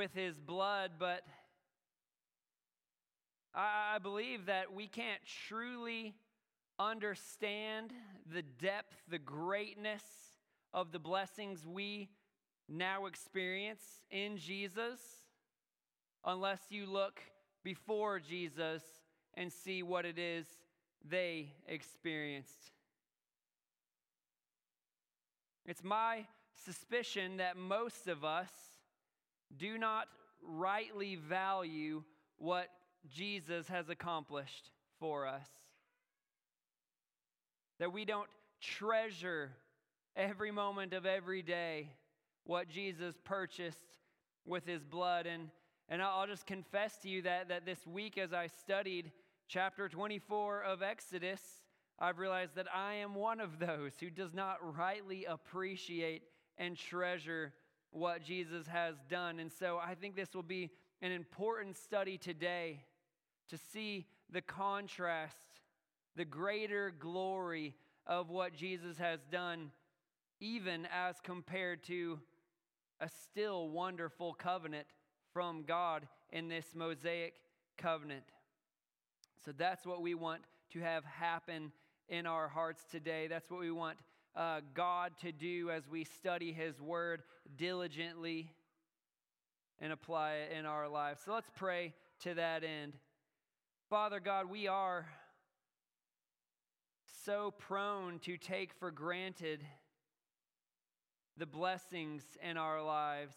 with his blood, but I, believe that we can't truly understand the depth, the greatness of the blessings we now experience in Jesus unless you look before Jesus and see what it is they experienced. It's my suspicion that most of us do not rightly value what Jesus has accomplished for us. That we don't treasure every moment of every day what Jesus purchased with his blood. And, and I'll just confess to you that, that this week, as I studied chapter 24 of Exodus, I've realized that I am one of those who does not rightly appreciate and treasure what Jesus has done. And so I think this will be an important study today to see the contrast, the greater glory of what Jesus has done, even as compared to a still wonderful covenant from God in this Mosaic covenant. So that's what we want to have happen in our hearts today. That's what we want uh, God to do as we study His Word diligently and apply it in our lives. So let's pray to that end. Father God, we are so prone to take for granted the blessings in our lives.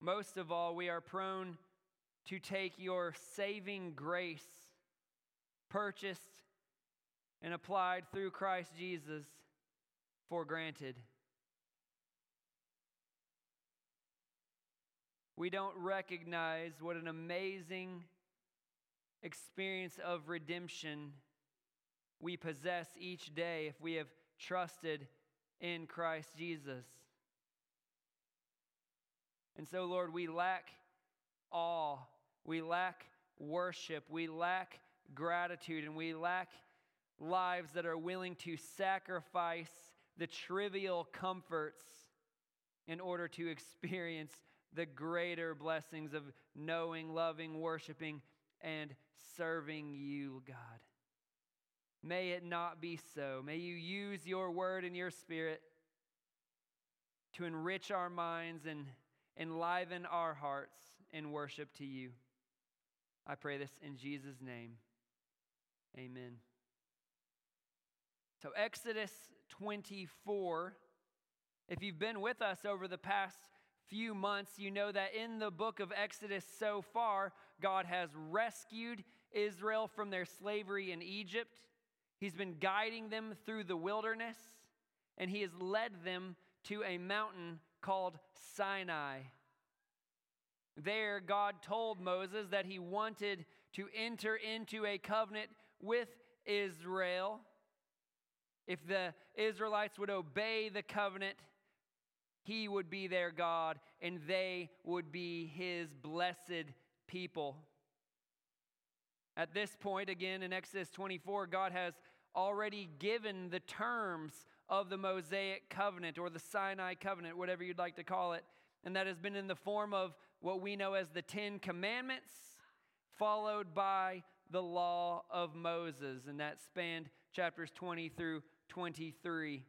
Most of all, we are prone to take your saving grace, purchased and applied through Christ Jesus, for granted. We don't recognize what an amazing experience of redemption we possess each day if we have trusted in Christ Jesus. And so, Lord, we lack awe, we lack worship, we lack gratitude, and we lack lives that are willing to sacrifice the trivial comforts in order to experience the greater blessings of knowing, loving, worshiping, and serving you, God. May it not be so. May you use your word and your spirit to enrich our minds and enliven our hearts in worship to you. I pray this in Jesus' name. Amen. So, Exodus 24, if you've been with us over the past few months, you know that in the book of Exodus so far, God has rescued Israel from their slavery in Egypt. He's been guiding them through the wilderness, and He has led them to a mountain called Sinai. There, God told Moses that He wanted to enter into a covenant with Israel if the Israelites would obey the covenant, he would be their God and they would be his blessed people. At this point, again in Exodus 24, God has already given the terms of the Mosaic covenant or the Sinai covenant, whatever you'd like to call it. And that has been in the form of what we know as the Ten Commandments, followed by the law of Moses. And that spanned chapters 20 through 23.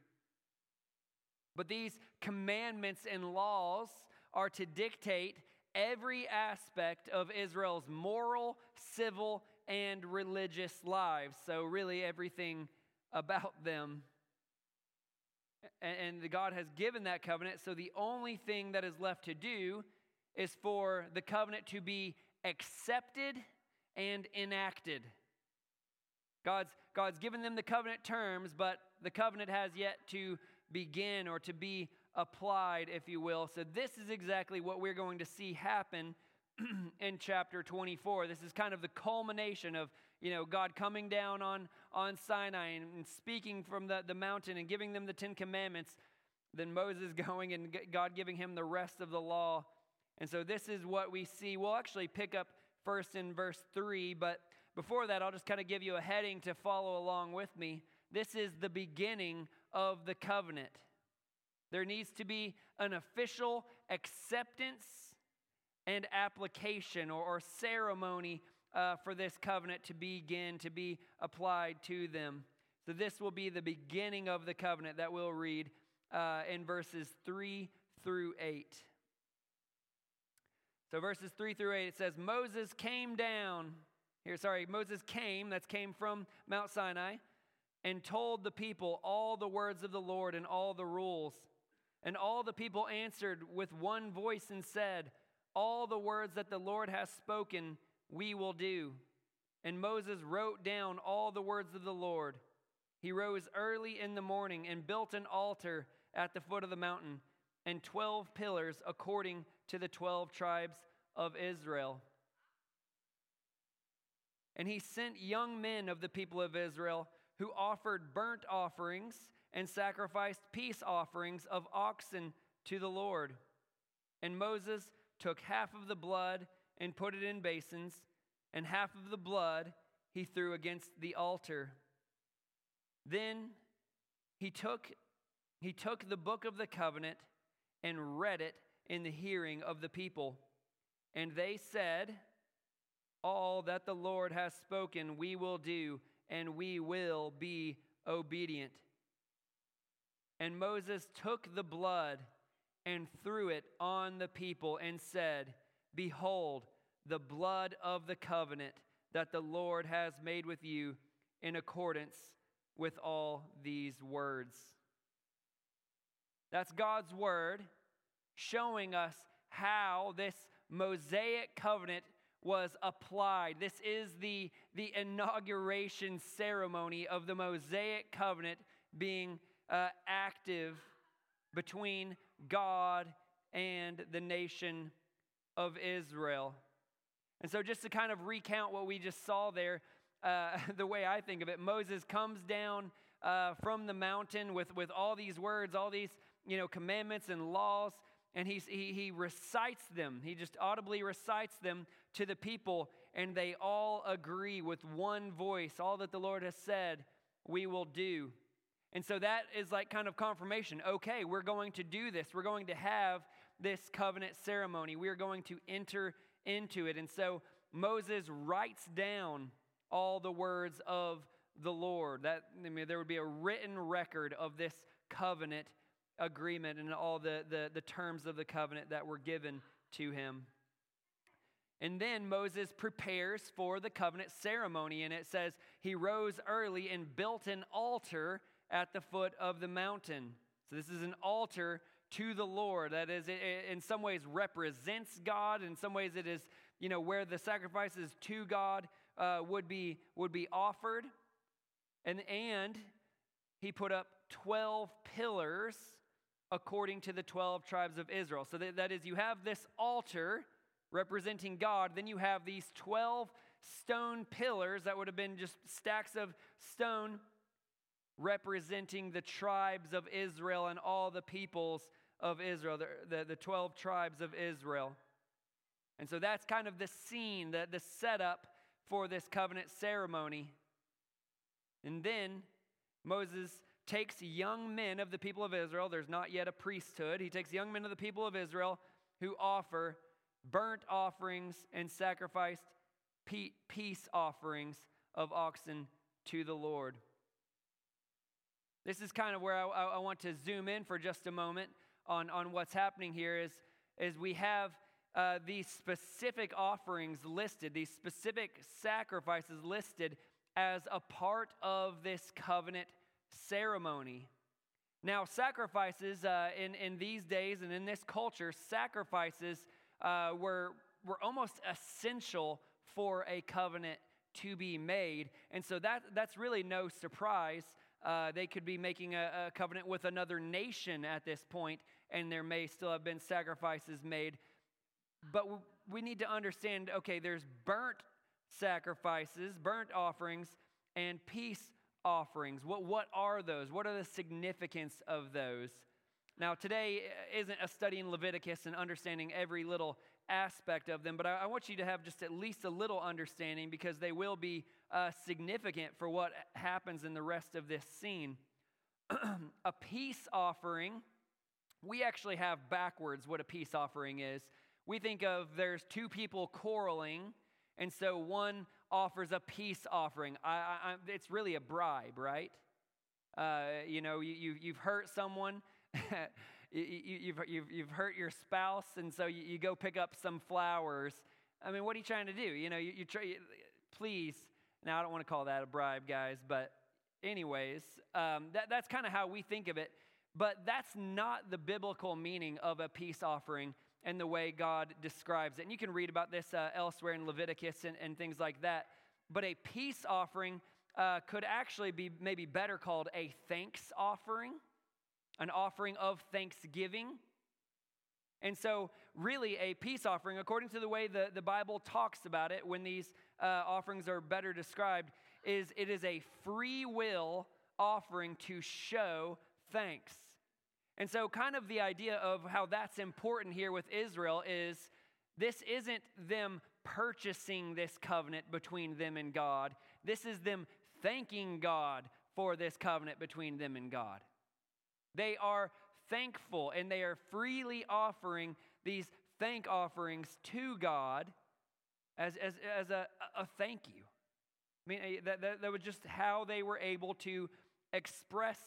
But these commandments and laws are to dictate every aspect of Israel's moral, civil, and religious lives. So, really, everything about them. And God has given that covenant. So, the only thing that is left to do is for the covenant to be accepted and enacted. God's, God's given them the covenant terms, but the covenant has yet to begin or to be applied, if you will. So, this is exactly what we're going to see happen in chapter 24. This is kind of the culmination of, you know, God coming down on, on Sinai and speaking from the, the mountain and giving them the Ten Commandments. Then Moses going and God giving him the rest of the law. And so this is what we see. We'll actually pick up first in verse 3, but before that, I'll just kind of give you a heading to follow along with me. This is the beginning of the covenant. There needs to be an official acceptance and application or, or ceremony uh, for this covenant to begin to be applied to them. So, this will be the beginning of the covenant that we'll read uh, in verses 3 through 8. So, verses 3 through 8, it says, Moses came down. Here, sorry, Moses came, that's came from Mount Sinai, and told the people all the words of the Lord and all the rules. And all the people answered with one voice and said, All the words that the Lord has spoken, we will do. And Moses wrote down all the words of the Lord. He rose early in the morning and built an altar at the foot of the mountain and 12 pillars according to the 12 tribes of Israel. And he sent young men of the people of Israel who offered burnt offerings and sacrificed peace offerings of oxen to the Lord. And Moses took half of the blood and put it in basins, and half of the blood he threw against the altar. Then he took, he took the book of the covenant and read it in the hearing of the people. And they said, All that the Lord has spoken, we will do, and we will be obedient. And Moses took the blood and threw it on the people and said, Behold, the blood of the covenant that the Lord has made with you in accordance with all these words. That's God's word showing us how this Mosaic covenant was applied. This is the, the inauguration ceremony of the Mosaic covenant being uh, active between God and the nation of Israel. And so, just to kind of recount what we just saw there, uh, the way I think of it, Moses comes down uh, from the mountain with, with all these words, all these you know, commandments and laws, and he, he recites them. He just audibly recites them to the people, and they all agree with one voice. All that the Lord has said, we will do. And so that is like kind of confirmation. Okay, we're going to do this. We're going to have this covenant ceremony. We are going to enter into it. And so Moses writes down all the words of the Lord. That I mean, there would be a written record of this covenant agreement and all the, the, the terms of the covenant that were given to him. And then Moses prepares for the covenant ceremony, and it says, He rose early and built an altar at the foot of the mountain. So, this is an altar to the Lord. That is, in some ways, represents God. In some ways, it is, you know, where the sacrifices to God uh, would, be, would be offered. And, and he put up 12 pillars according to the 12 tribes of Israel. So, that, that is, you have this altar representing God, then you have these 12 stone pillars that would have been just stacks of stone representing the tribes of Israel and all the peoples of Israel, the, the, the 12 tribes of Israel. And so that's kind of the scene, the, the setup for this covenant ceremony. And then Moses takes young men of the people of Israel. There's not yet a priesthood. He takes young men of the people of Israel who offer burnt offerings and sacrificed peace offerings of oxen to the Lord. This is kind of where I, I, want to zoom in for just a moment on, on what's happening here is, is we have uh, these specific offerings listed, these specific sacrifices listed as a part of this covenant ceremony. Now, sacrifices uh, in, in these days and in this culture, sacrifices uh, were, were almost essential for a covenant to be made. And so that, that's really no surprise uh, they could be making a, a covenant with another nation at this point, and there may still have been sacrifices made. But we need to understand okay, there's burnt sacrifices, burnt offerings, and peace offerings. What, what are those? What are the significance of those? Now, today isn't a study in Leviticus and understanding every little aspect of them, but I, I, want you to have just at least a little understanding because they will be uh, significant for what happens in the rest of this scene. a peace offering we actually have backwards what a peace offering is. We think of there's two people quarreling, and so one offers a peace offering. I, I, it's really a bribe, right? Uh, you know, you, you've hurt someone. you, have you've, you've hurt your spouse, and so you, you, go pick up some flowers. I mean, what are you trying to do? You know, you, you try, please. Now, I don't want to call that a bribe, guys, but anyways, um, that, that's kind of how we think of it. But that's not the biblical meaning of a peace offering and the way God describes it. And you can read about this uh, elsewhere in Leviticus and, and, things like that. But a peace offering uh, could actually be maybe better called a thanks offering, an offering of thanksgiving. And so, really, a peace offering, according to the way the, the Bible talks about it, when these uh, offerings are better described, is it is a free will offering to show thanks. And so, kind of the idea of how that's important here with Israel is this isn't them purchasing this covenant between them and God. This is them thanking God for this covenant between them and God. They are thankful and they are freely offering these thank offerings to God as, as, as a, a thank you. I mean, eh, that, that, that was just how they were able to express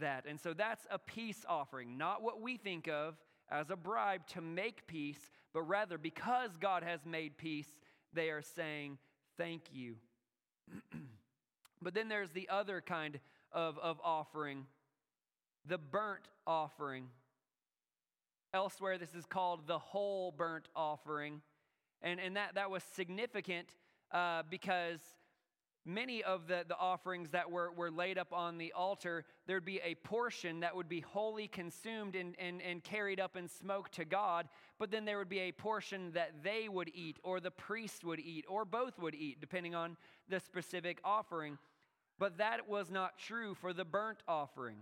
that. And so that's a peace offering, not what we think of as a bribe to make peace, but rather because God has made peace, they are saying, Thank you. but then there's the other kind of, of offering, the burnt offering. Elsewhere, this is called the whole burnt offering. And, and that, that was significant uh, because many of the, the offerings that were, were laid up on the altar, there'd be a portion that would be wholly consumed and, and, and carried up in smoke to God, but then there would be a portion that they would eat, or the priest would eat, or both would eat, depending on the specific offering. But that was not true for the burnt offering.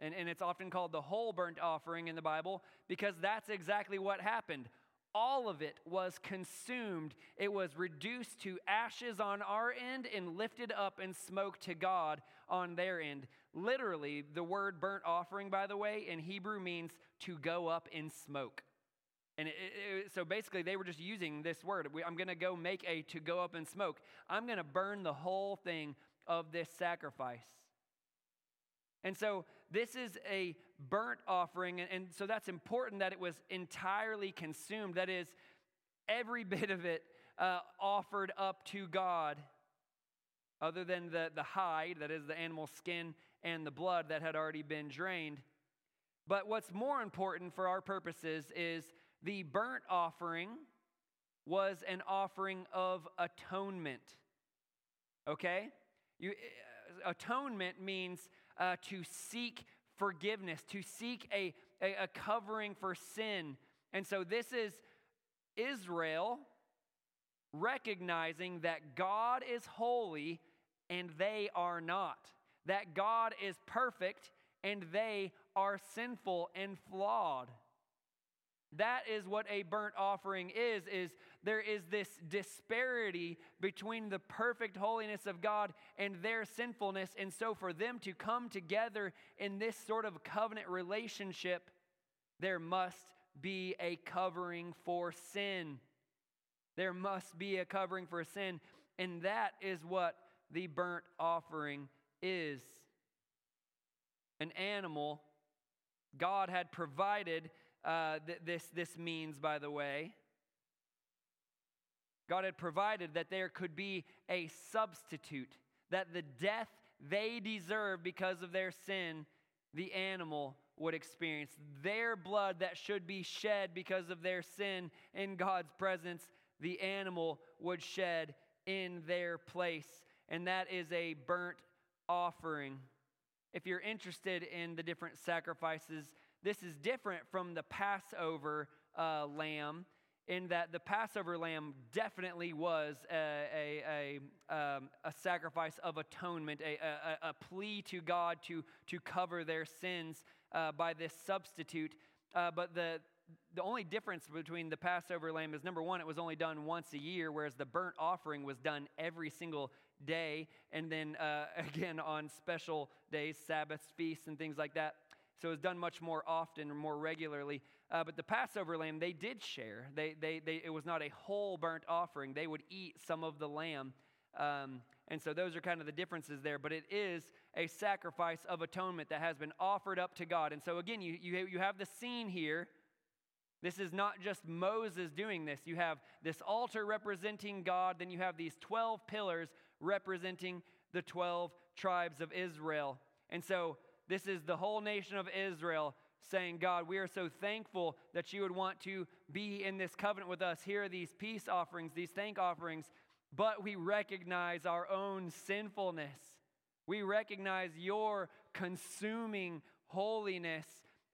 And, and it's often called the whole burnt offering in the Bible because that's exactly what happened all of it was consumed. It was reduced to ashes on our end and lifted up in smoke to God on their end. Literally, the word burnt offering, by the way, in Hebrew means to go up in smoke. And it, it, so basically, they were just using this word. I'm going to go make a to go up in smoke. I'm going to burn the whole thing of this sacrifice. And so this is a burnt offering, and, and so that's important that it was entirely consumed. That is, every bit of it uh, offered up to God, other than the, the hide, that is the animal skin, and the blood that had already been drained. But what's more important for our purposes is the burnt offering was an offering of atonement. Okay? You, uh, atonement means uh, to seek forgiveness, to seek a, a, a covering for sin. And so this is Israel recognizing that God is holy and they are not, that God is perfect and they are sinful and flawed. That is what a burnt offering is is there is this disparity between the perfect holiness of God and their sinfulness and so for them to come together in this sort of covenant relationship there must be a covering for sin. There must be a covering for sin and that is what the burnt offering is. An animal God had provided uh, th- this, this means, by the way. God had provided that there could be a substitute, that the death they deserve because of their sin, the animal would experience. Their blood that should be shed because of their sin in God's presence, the animal would shed in their place. And that is a burnt offering. If you're interested in the different sacrifices this is different from the Passover uh, lamb in that the Passover lamb definitely was a, a, a, um, a sacrifice of atonement, a, a, plea to God to, to cover their sins uh, by this substitute. Uh, but the, the only difference between the Passover lamb is number one, it was only done once a year, whereas the burnt offering was done every single day. And then uh, again on special days, Sabbaths, feasts, and things like that so it was done much more often or more regularly. Uh, but the Passover lamb, they did share. They, they, they, it was not a whole burnt offering. They would eat some of the lamb. Um, and so those are kind of the differences there. But it is a sacrifice of atonement that has been offered up to God. And so again, you, you, you have the scene here. This is not just Moses doing this. You have this altar representing God, then you have these 12 pillars representing the 12 tribes of Israel. And so this is the whole nation of Israel saying, God, we are so thankful that you would want to be in this covenant with us. Here are these peace offerings, these thank offerings, but we recognize our own sinfulness. We recognize your consuming holiness.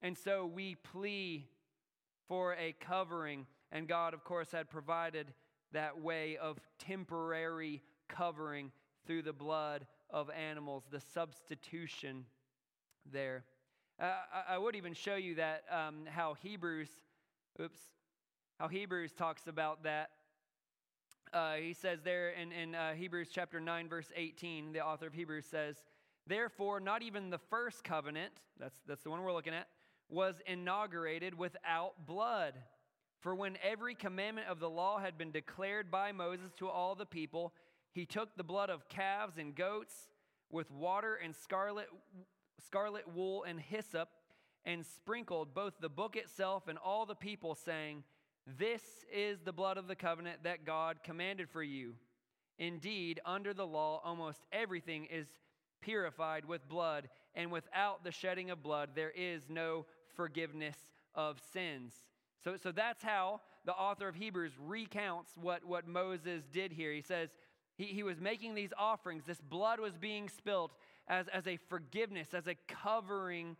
And so we plea for a covering. And God, of course, had provided that way of temporary covering through the blood of animals, the substitution there. I, I, would even show you that um, how Hebrews, oops, how Hebrews talks about that. Uh, he says there in, in uh, Hebrews chapter 9, verse 18, the author of Hebrews says, Therefore, not even the first covenant, that's, that's the one we're looking at, was inaugurated without blood. For when every commandment of the law had been declared by Moses to all the people, he took the blood of calves and goats with water and scarlet scarlet wool and hyssop, and sprinkled both the book itself and all the people, saying, This is the blood of the covenant that God commanded for you. Indeed, under the law, almost everything is purified with blood, and without the shedding of blood, there is no forgiveness of sins. So, so that's how the author of Hebrews recounts what, what Moses did here. He says he, he was making these offerings, this blood was being spilt, as, as a forgiveness, as a covering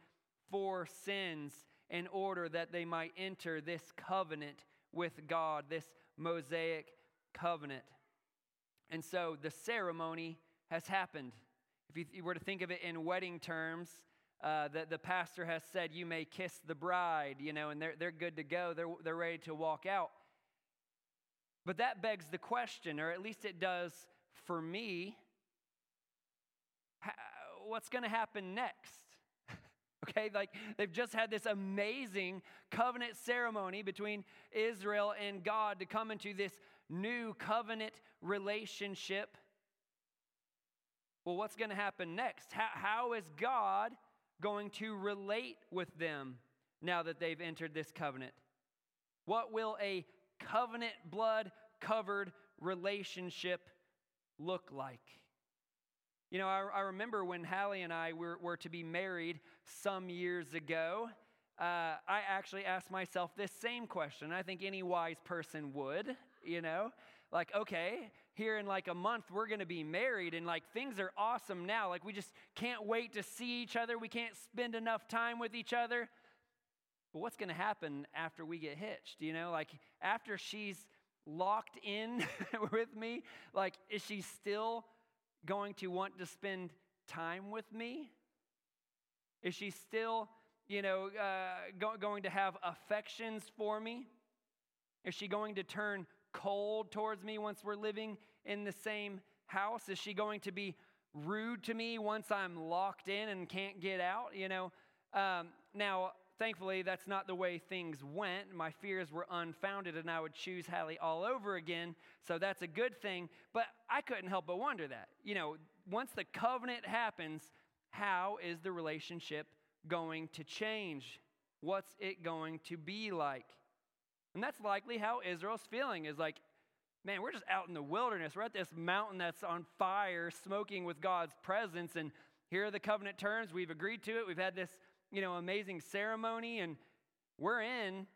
for sins in order that they might enter this covenant with God, this Mosaic covenant. And so the ceremony has happened. If you were to think of it in wedding terms, uh, the, the pastor has said, You may kiss the bride, you know, and they're, they're good to go, they're, they're ready to walk out. But that begs the question, or at least it does for me what's going to happen next? okay, like they've just had this amazing covenant ceremony between Israel and God to come into this new covenant relationship. Well, what's going to happen next? How, how is God going to relate with them now that they've entered this covenant? What will a covenant blood covered relationship look like? You know, I, I remember when Hallie and I were, were to be married some years ago. Uh, I actually asked myself this same question. I think any wise person would, you know, like, okay, here in like a month, we're going to be married, and like things are awesome now. Like, we just can't wait to see each other. We can't spend enough time with each other. But what's going to happen after we get hitched? You know, like after she's locked in with me, like, is she still going to want to spend time with me? Is she still, you know, uh, go- going to have affections for me? Is she going to turn cold towards me once we're living in the same house? Is she going to be rude to me once I'm locked in and can't get out? You know, um, now thankfully, that's not the way things went. My fears were unfounded, and I would choose Hallie all over again. So that's a good thing. But I couldn't help but wonder that. You know, once the covenant happens, how is the relationship going to change? What's it going to be like? And that's likely how Israel's feeling is like, man, we're just out in the wilderness. We're at this mountain that's on fire, smoking with God's presence. And here are the covenant terms. We've agreed to it. We've had this you know, amazing ceremony and we're in.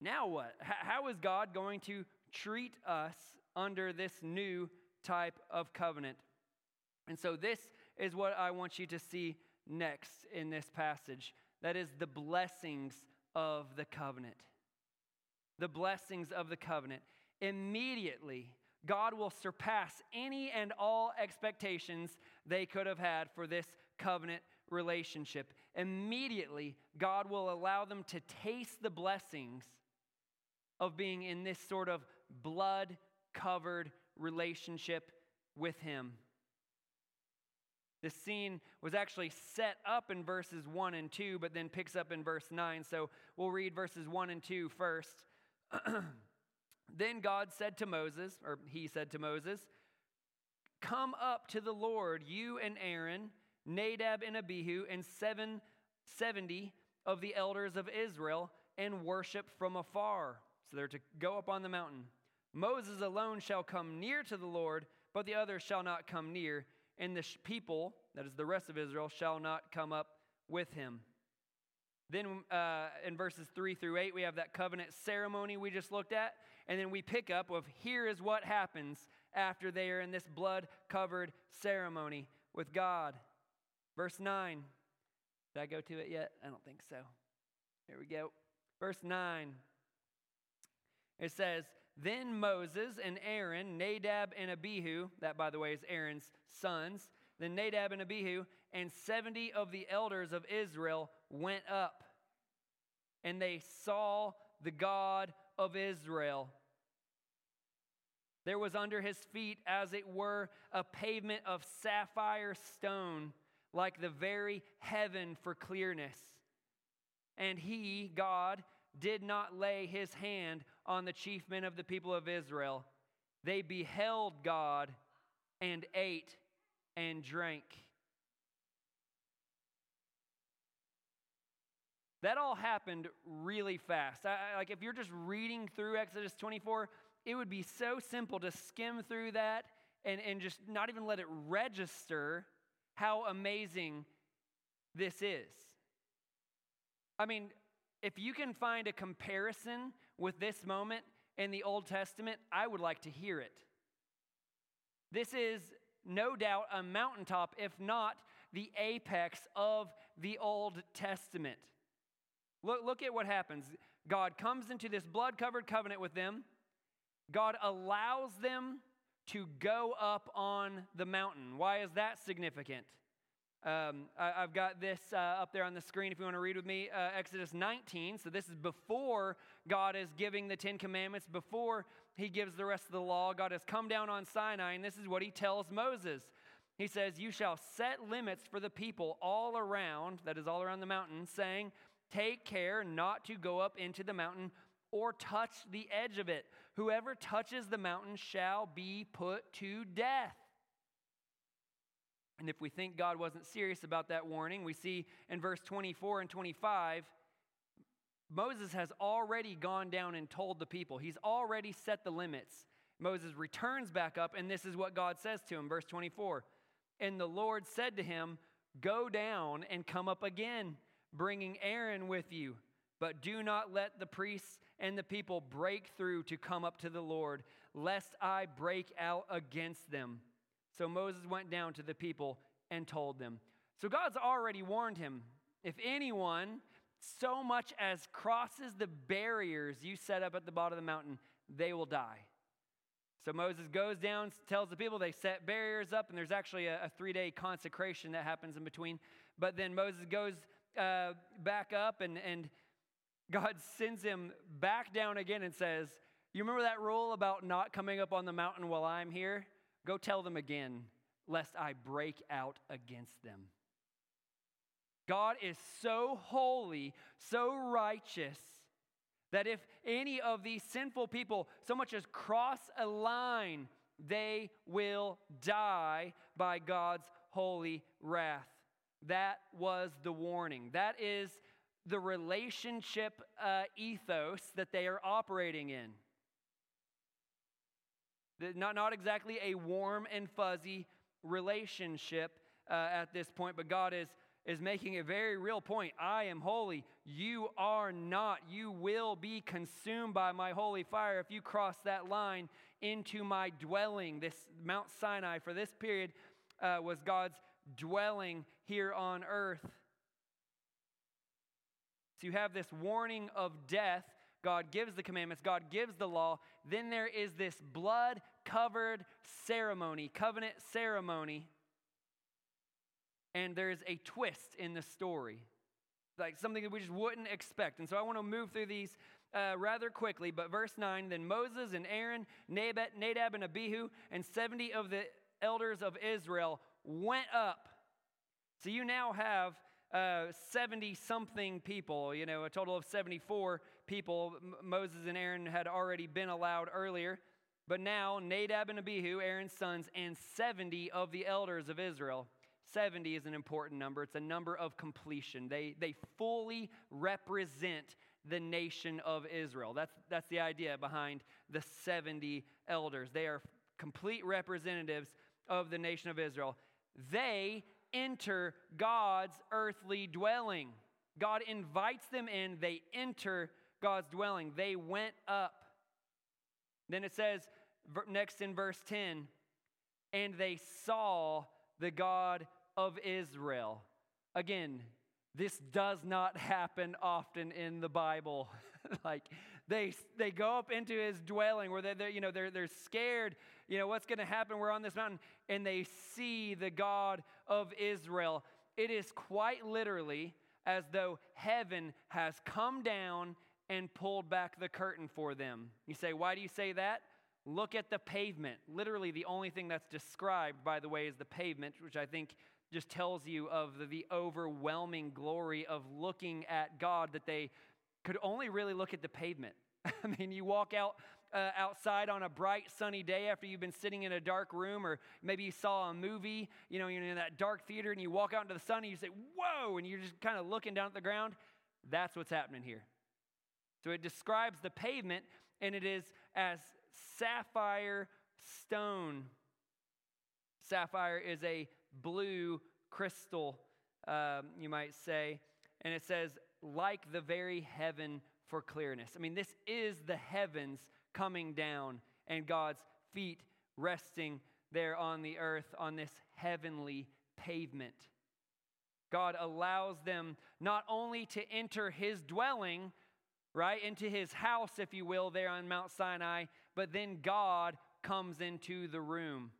Now what? H- how is God going to treat us under this new type of covenant? And so, this is what I want you to see next in this passage that is the blessings of the covenant. The blessings of the covenant. Immediately, God will surpass any and all expectations they could have had for this covenant relationship, immediately God will allow them to taste the blessings of being in this sort of blood covered relationship with Him. This scene was actually set up in verses 1 and 2, but then picks up in verse 9. So we'll read verses 1 and 2 first. then God said to Moses, or he said to Moses, Come up to the Lord, you and Aaron, Nadab and Abihu, and seven, 70 of the elders of Israel, and worship from afar. So they're to go up on the mountain. Moses alone shall come near to the Lord, but the others shall not come near and the people, that is the rest of Israel, shall not come up with him. Then uh, in verses 3 through 8, we have that covenant ceremony we just looked at. And then we pick up with here is what happens after they are in this blood covered ceremony with God. Verse 9. Did I go to it yet? I don't think so. Here we go. Verse 9. It says, then Moses and Aaron, Nadab and Abihu, that by the way is Aaron's sons, then Nadab and Abihu, and 70 of the elders of Israel went up. And they saw the God of Israel. There was under his feet, as it were, a pavement of sapphire stone, like the very heaven for clearness. And he, God, did not lay his hand on the chief men of the people of Israel. They beheld God and ate and drank. That all happened really fast. I, like if you're just reading through Exodus 24, it would be so simple to skim through that and, and just not even let it register how amazing this is. I mean, if you can find a comparison with this moment in the Old Testament, I would like to hear it. This is no doubt a mountaintop, if not the apex of the Old Testament. Look, look at what happens. God comes into this blood covered covenant with them. God allows them to go up on the mountain. Why is that significant? Um, I, have got this uh, up there on the screen if you want to read with me. Uh, Exodus 19. So, this is before God is giving the Ten Commandments, before he gives the rest of the law. God has come down on Sinai, and this is what he tells Moses. He says, You shall set limits for the people all around, that is, all around the mountain, saying, Take care not to go up into the mountain or touch the edge of it. Whoever touches the mountain shall be put to death. And if we think God wasn't serious about that warning, we see in verse 24 and 25, Moses has already gone down and told the people. He's already set the limits. Moses returns back up, and this is what God says to him, verse 24. And the Lord said to him, Go down and come up again, bringing Aaron with you. But do not let the priests and the people break through to come up to the Lord, lest I break out against them. So Moses went down to the people and told them. So God's already warned him if anyone so much as crosses the barriers you set up at the bottom of the mountain, they will die. So Moses goes down, tells the people they set barriers up, and there's actually a, a three day consecration that happens in between. But then Moses goes uh, back up, and, and God sends him back down again and says, You remember that rule about not coming up on the mountain while I'm here? Go tell them again, lest I break out against them. God is so holy, so righteous, that if any of these sinful people so much as cross a line, they will die by God's holy wrath. That was the warning. That is the relationship uh, ethos that they are operating in. Not, not exactly a warm and fuzzy relationship uh, at this point, but God is, is making a very real point. I am holy. You are not. You will be consumed by my holy fire if you cross that line into my dwelling. This Mount Sinai for this period uh, was God's dwelling here on earth. So you have this warning of death God gives the commandments, God gives the law. Then there is this blood covered ceremony, covenant ceremony. And there's a twist in the story, like something that we just wouldn't expect. And so I want to move through these uh, rather quickly. But verse 9 Then Moses and Aaron, Nadab and Abihu, and 70 of the elders of Israel went up So you now have 70 uh, something people, you know, a total of 74 people. M- Moses and Aaron had already been allowed earlier, but now Nadab and Abihu, Aaron's sons, and 70 of the elders of Israel. 70 is an important number. It's a number of completion. They, they fully represent the nation of Israel. That's, that's the idea behind the 70 elders. They are complete representatives of the nation of Israel. They enter God's earthly dwelling. God invites them in, they enter God's dwelling. They went up. Then it says, next in verse 10, and they saw the God of Israel. Again, this does not happen often in the Bible. like they they go up into his dwelling where they you know they're they're scared. You know what's going to happen? We're on this mountain, and they see the God of Israel. It is quite literally as though heaven has come down and pulled back the curtain for them. You say, why do you say that? Look at the pavement. Literally, the only thing that's described, by the way, is the pavement, which I think just tells you of the, the overwhelming glory of looking at God that they could only really look at the pavement. I mean, you walk out uh, outside on a bright sunny day after you've been sitting in a dark room, or maybe you saw a movie, you know, you're in that dark theater, and you walk out into the sun and you say, Whoa, and you're just kind of looking down at the ground. That's what's happening here. So it describes the pavement, and it is as sapphire stone. Sapphire is a blue crystal, um, you might say. And it says, like the very heaven for clearness. I mean, this is the heavens coming down and God's feet resting there on the earth on this heavenly pavement. God allows them not only to enter his dwelling, right, into his house, if you will, there on Mount Sinai, but then God comes into the room.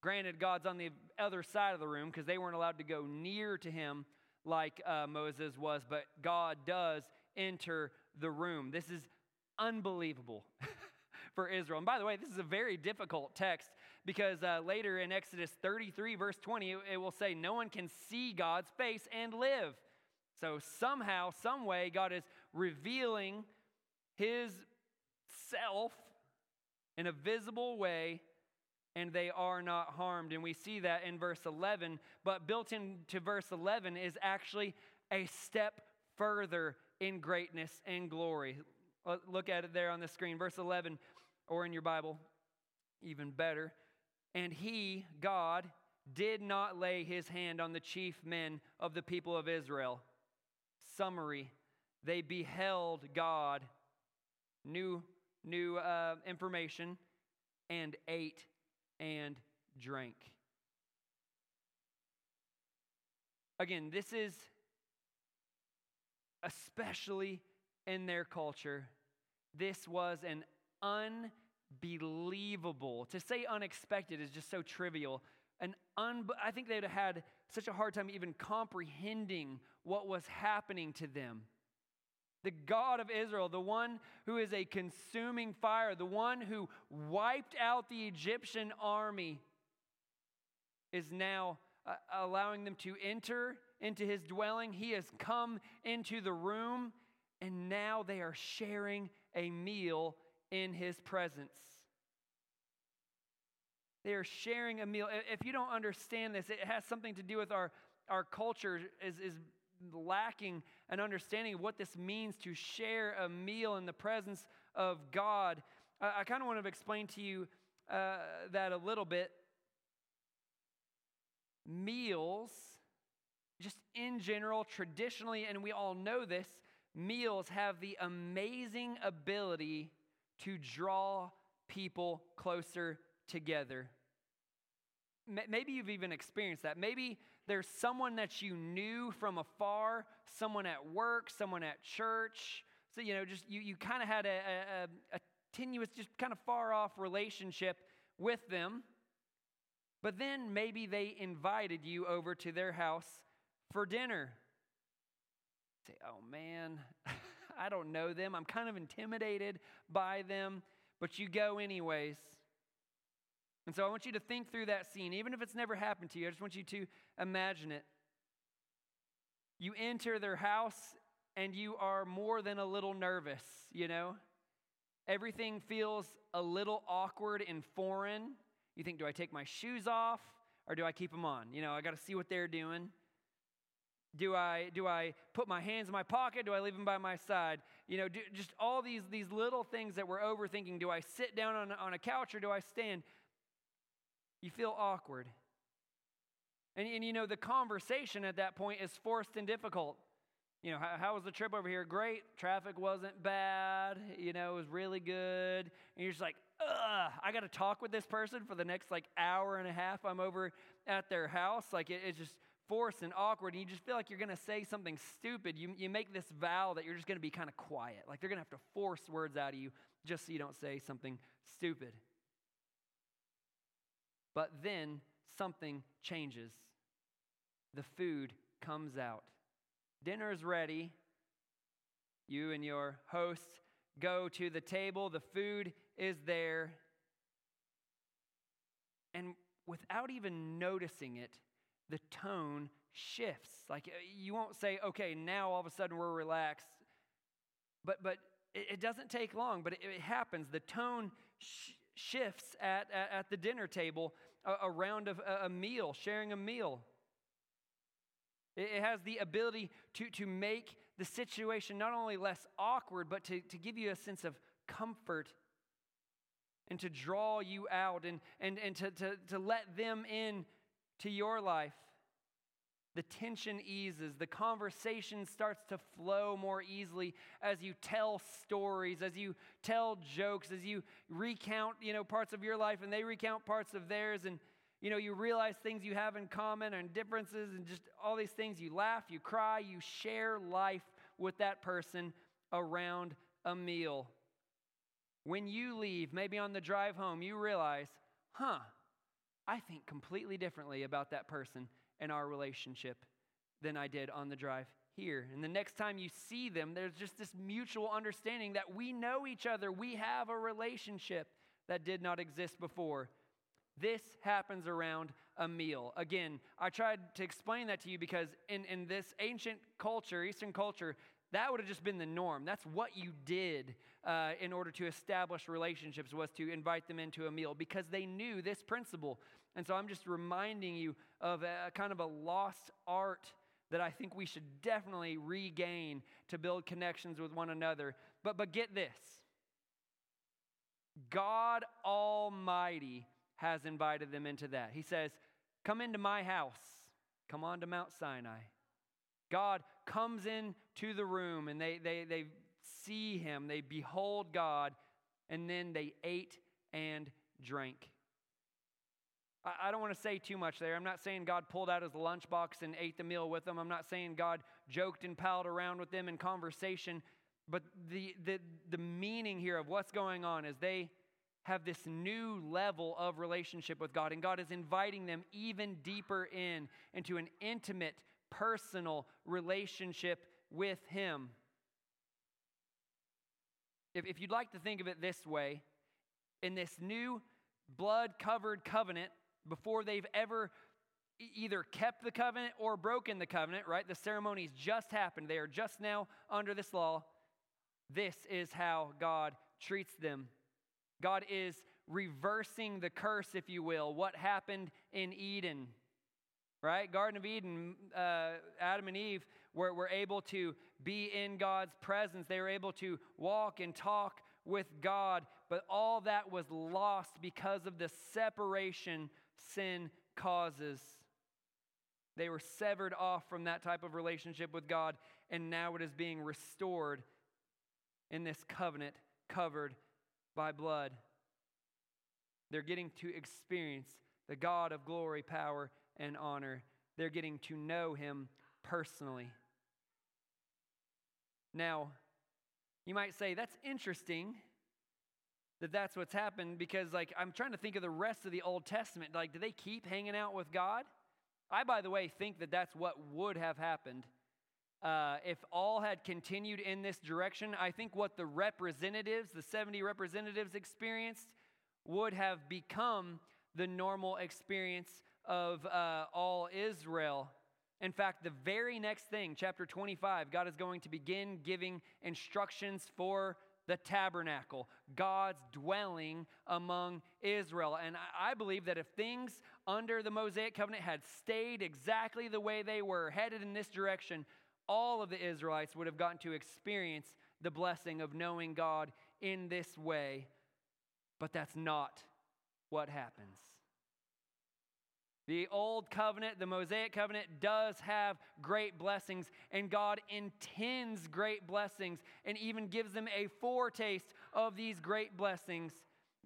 Granted, God's on the other side of the room because they weren't allowed to go near to him like uh, Moses was, but God does enter the room. This is unbelievable for Israel. And by the way, this is a very difficult text because uh, later in Exodus 33, verse 20, it, will say, No one can see God's face and live. So somehow, some way, God is revealing his self in a visible way and they are not harmed. And we see that in verse 11. But built into verse 11 is actually a step further in greatness and glory. Look at it there on the screen. Verse 11, or in your Bible, even better. And he, God, did not lay his hand on the chief men of the people of Israel. Summary they beheld God, new, new uh, information, and ate and drank. Again, this is especially in their culture, this was an unbelievable, to say unexpected is just so trivial. An un, I think they'd have had such a hard time even comprehending what was happening to them. The God of Israel, the one who is a consuming fire, the one who wiped out the Egyptian army, is now uh, allowing them to enter into his dwelling. He has come into the room, and now they are sharing a meal in his presence. They are sharing a meal. If you don't understand this, it has something to do with our, our culture is, is lacking an understanding of what this means to share a meal in the presence of God. I, I kind of want to explain to you uh, that a little bit. Meals, just in general, traditionally, and we all know this, meals have the amazing ability to draw people closer together. Maybe you've even experienced that. Maybe there's someone that you knew from afar, someone at work, someone at church. So, you know, just you, you kind of had a, a, a tenuous, just kind of far off relationship with them. But then maybe they invited you over to their house for dinner. Say, oh man, I don't know them. I'm kind of intimidated by them, but you go anyways. And so I want you to think through that scene, even if it's never happened to you. I just want you to imagine it. You enter their house and you are more than a little nervous, you know? Everything feels a little awkward and foreign. You think, do I take my shoes off or do I keep them on? You know, I got to see what they're doing. Do I, do I put my hands in my pocket? Do I leave them by my side? You know, do, just all these, these little things that we're overthinking. Do I sit down on, on a couch or do I stand? You feel awkward. And, and you know, the conversation at that point is forced and difficult. You know, how, how, was the trip over here? Great. Traffic wasn't bad. You know, it was really good. And you're just like, ugh, I got to talk with this person for the next like hour and a half. I'm over at their house. Like, it, it's just forced and awkward. And you just feel like you're going to say something stupid. You, you make this vow that you're just going to be kind of quiet. Like, they're going to have to force words out of you just so you don't say something stupid. But then something changes. The food comes out. Dinner's ready. You and your host go to the table, the food is there. And without even noticing it, the tone shifts. Like uh, you won't say, okay, now all of a sudden we're relaxed. But, but it, doesn't take long, but it, it happens. The tone sh- shifts at, at, at, the dinner table around a, round of a meal, sharing a meal. It has the ability to, to make the situation not only less awkward, but to, to give you a sense of comfort and to draw you out and, and, and to, to, to let them in to your life. The tension eases, the conversation starts to flow more easily as you tell stories, as you tell jokes, as you recount, you know, parts of your life and they recount parts of theirs and you know, you realize things you have in common and differences and just all these things. You laugh, you cry, you share life with that person around a meal. When you leave, maybe on the drive home, you realize, huh, I think completely differently about that person and our relationship than I did on the drive here. And the next time you see them, there's just this mutual understanding that we know each other, we have a relationship that did not exist before. This happens around a meal. Again, I tried to explain that to you because in, in this ancient culture, Eastern culture, that would have just been the norm. That's what you did uh, in order to establish relationships was to invite them into a meal because they knew this principle. And so I'm just reminding you of a kind of a lost art that I think we should definitely regain to build connections with one another. But but get this. God Almighty has invited them into that. He says, Come into my house, come on to Mount Sinai. God comes into the room and they, they, they see him, they behold God, and then they ate and drank. I, I don't want to say too much there. I'm not saying God pulled out his lunchbox and ate the meal with them. I'm not saying God joked and palled around with them in conversation. But the, the, the meaning here of what's going on is they have this new level of relationship with God, and God is inviting them even deeper in into an intimate, personal relationship with Him. If, if you'd like to think of it this way, in this new blood covered covenant, before they've ever either kept the covenant or broken the covenant, right? The ceremony's just happened. They are just now under this law. This is how God treats them God is reversing the curse, if you will, what happened in Eden. Right? Garden of Eden, uh, Adam and Eve were, were able to be in God's presence. They were able to walk and talk with God, but all that was lost because of the separation sin causes. They were severed off from that type of relationship with God, and now it is being restored in this covenant covered by blood. They're getting to experience the God of glory, power, and honor. They're getting to know him personally. Now, you might say, that's interesting that that's what's happened because, like, I'm trying to think of the rest of the Old Testament. Like, do they keep hanging out with God? I, by the way, think that that's what would have happened uh, if all had continued in this direction, I think what the representatives, the 70 representatives, experienced would have become the normal experience of uh, all Israel. In fact, the very next thing, chapter 25, God is going to begin giving instructions for the tabernacle, God's dwelling among Israel. And I believe that if things under the Mosaic covenant had stayed exactly the way they were, headed in this direction, all of the Israelites would have gotten to experience the blessing of knowing God in this way. But that's not what happens. The old covenant, the Mosaic covenant, does have great blessings, and God intends great blessings and even gives them a foretaste of these great blessings,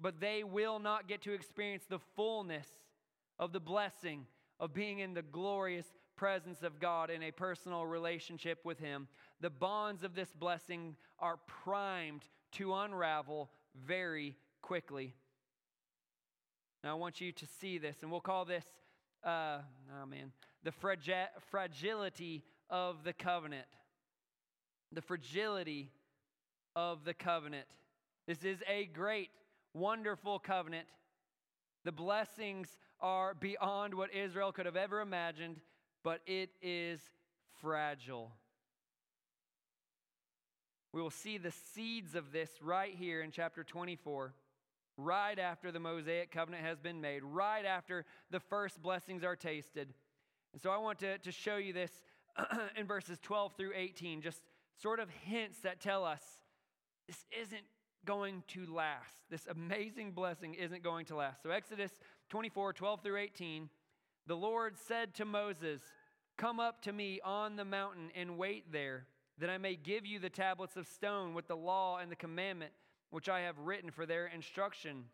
but they will not get to experience the fullness of the blessing of being in the glorious presence of God in a personal relationship with Him. The bonds of this blessing are primed to unravel very quickly. Now, I want you to see this, and we'll call this uh, oh man, the fragi- fragility of the covenant. The fragility of the covenant. This is a great, wonderful covenant. The blessings are beyond what Israel could have ever imagined, but it is fragile. We will see the seeds of this right here in chapter 24 right after the Mosaic covenant has been made, right after the first blessings are tasted. And so I want to, to show you this in verses 12 through 18, just sort of hints that tell us this isn't going to last. This amazing blessing isn't going to last. So, Exodus 24 12 through 18, the Lord said to Moses, Come up to me on the mountain and wait there, that I may give you the tablets of stone with the law and the commandment which I have written for their instruction.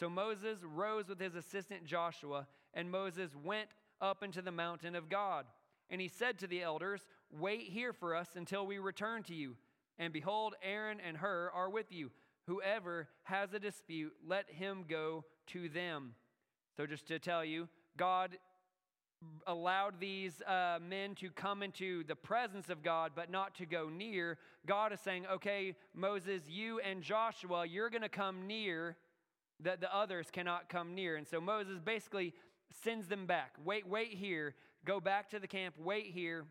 So Moses rose with his assistant Joshua, and Moses went up into the mountain of God. And he said to the elders, Wait here for us until we return to you. And behold, Aaron and Hur are with you. Whoever has a dispute, let him go to them. So, just to tell you, God allowed these uh, men to come into the presence of God, but not to go near, God is saying, okay, Moses, you and Joshua, you're going to come near, that the others cannot come near. And so Moses basically sends them back. Wait, wait here. Go back to the camp. Wait here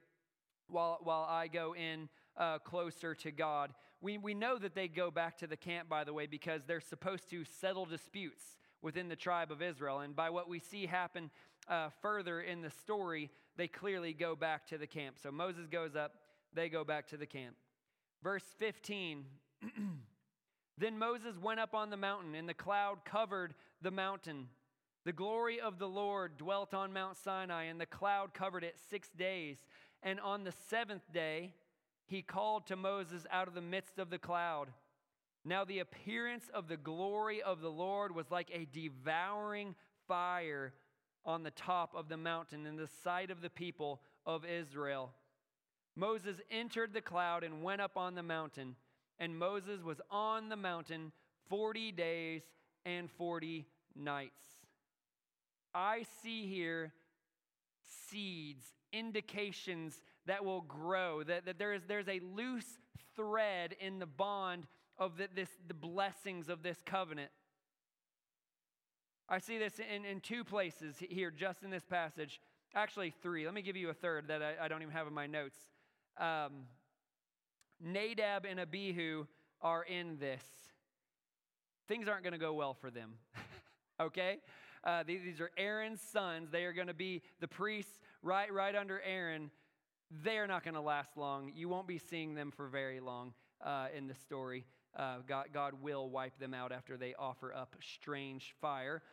while, while I go in uh, closer to God. We, we know that they go back to the camp, by the way, because they're supposed to settle disputes within the tribe of Israel. And by what we see happen uh, further in the story, they clearly go back to the camp. So Moses goes up, they go back to the camp. Verse 15 Then Moses went up on the mountain, and the cloud covered the mountain. The glory of the Lord dwelt on Mount Sinai, and the cloud covered it six days. And on the seventh day, he called to Moses out of the midst of the cloud. Now, the appearance of the glory of the Lord was like a devouring fire on the top of the mountain in the sight of the people of Israel. Moses entered the cloud and went up on the mountain, and Moses was on the mountain 40 days and 40 nights. I see here seeds, indications that will grow, that, that there is, there's a loose thread in the bond of the, this, the blessings of this covenant. I see this in, in two places here, just in this passage. Actually, three. Let me give you a third that I, I don't even have in my notes. Um, Nadab and Abihu are in this. Things aren't going to go well for them, okay? Uh, these, these are Aaron's sons. They are going to be the priests right, right under Aaron. They are not going to last long. You won't be seeing them for very long uh, in the story uh, God, God will wipe them out after they offer up strange fire.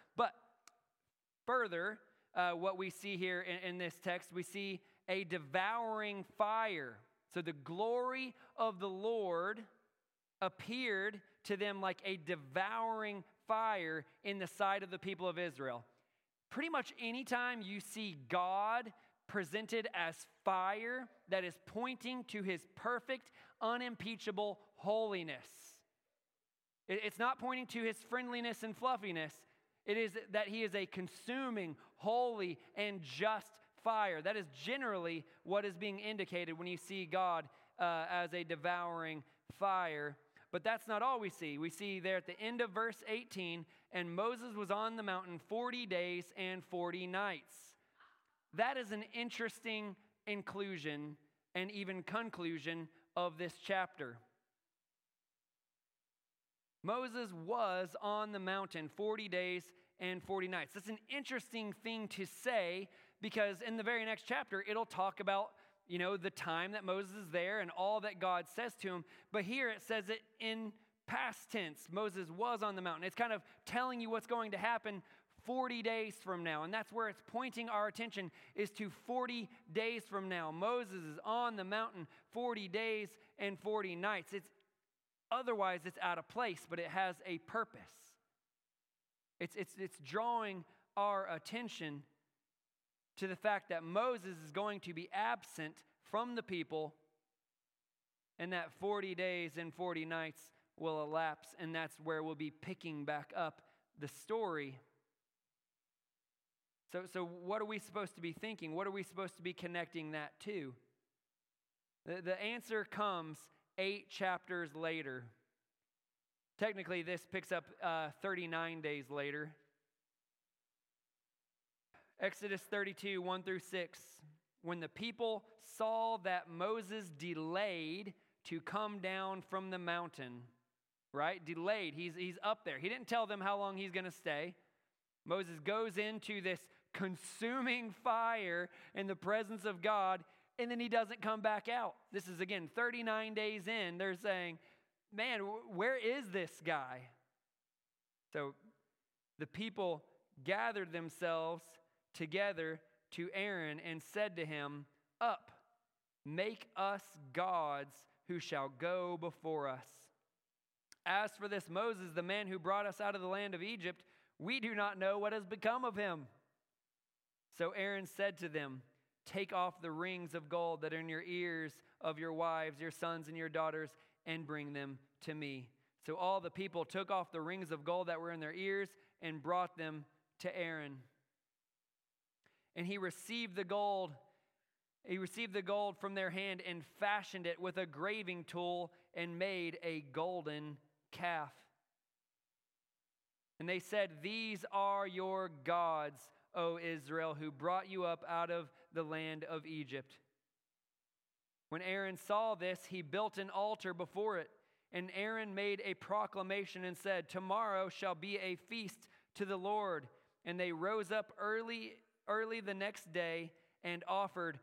Further, uh, what we see here in, in this text, we see a devouring fire. So the glory of the Lord appeared to them like a devouring fire in the sight of the people of Israel. Pretty much anytime you see God presented as fire that is pointing to his perfect, unimpeachable holiness, it's not pointing to his friendliness and fluffiness. It is that he is a consuming, holy, and just fire. That is generally what is being indicated when you see God uh, as a devouring fire. But that's not all we see. We see there at the end of verse 18, and Moses was on the mountain 40 days and 40 nights. That is an interesting inclusion and even conclusion of this chapter. Moses was on the mountain 40 days and 40 nights. That's an interesting thing to say because in the very next chapter, it'll talk about, you know, the time that Moses is there and all that God says to him. But here it says it in past tense. Moses was on the mountain. It's kind of telling you what's going to happen 40 days from now. And that's where it's pointing our attention is to 40 days from now. Moses is on the mountain 40 days and 40 nights. It's otherwise it's out of place, but it has a purpose. It's, it's, it's drawing our attention to the fact that Moses is going to be absent from the people and that 40 days and 40 nights will elapse, and that's where we'll be picking back up the story. So, so what are we supposed to be thinking? What are we supposed to be connecting that to? The, the answer comes eight chapters later. Technically, this picks up uh, 39 days later. Exodus 32, 1 through 6. When the people saw that Moses delayed to come down from the mountain, right? Delayed. He's, he's up there. He didn't tell them how long he's going to stay. Moses goes into this consuming fire in the presence of God, and then he doesn't come back out. This is again 39 days in. They're saying, Man, where is this guy? So the people gathered themselves together to Aaron and said to him, Up, make us gods who shall go before us. As for this Moses, the man who brought us out of the land of Egypt, we do not know what has become of him. So Aaron said to them, Take off the rings of gold that are in your ears of your wives, your sons, and your daughters, and bring them to me. So all the people took off the rings of gold that were in their ears and brought them to Aaron. And he received the gold. He received the gold from their hand and fashioned it with a graving tool and made a golden calf. And they said, These are your gods, O Israel, who brought you up out of the land of Egypt. When Aaron saw this, he built an altar before it. And Aaron made a proclamation and said, Tomorrow shall be a feast to the Lord. And they rose up early, early the next day and offered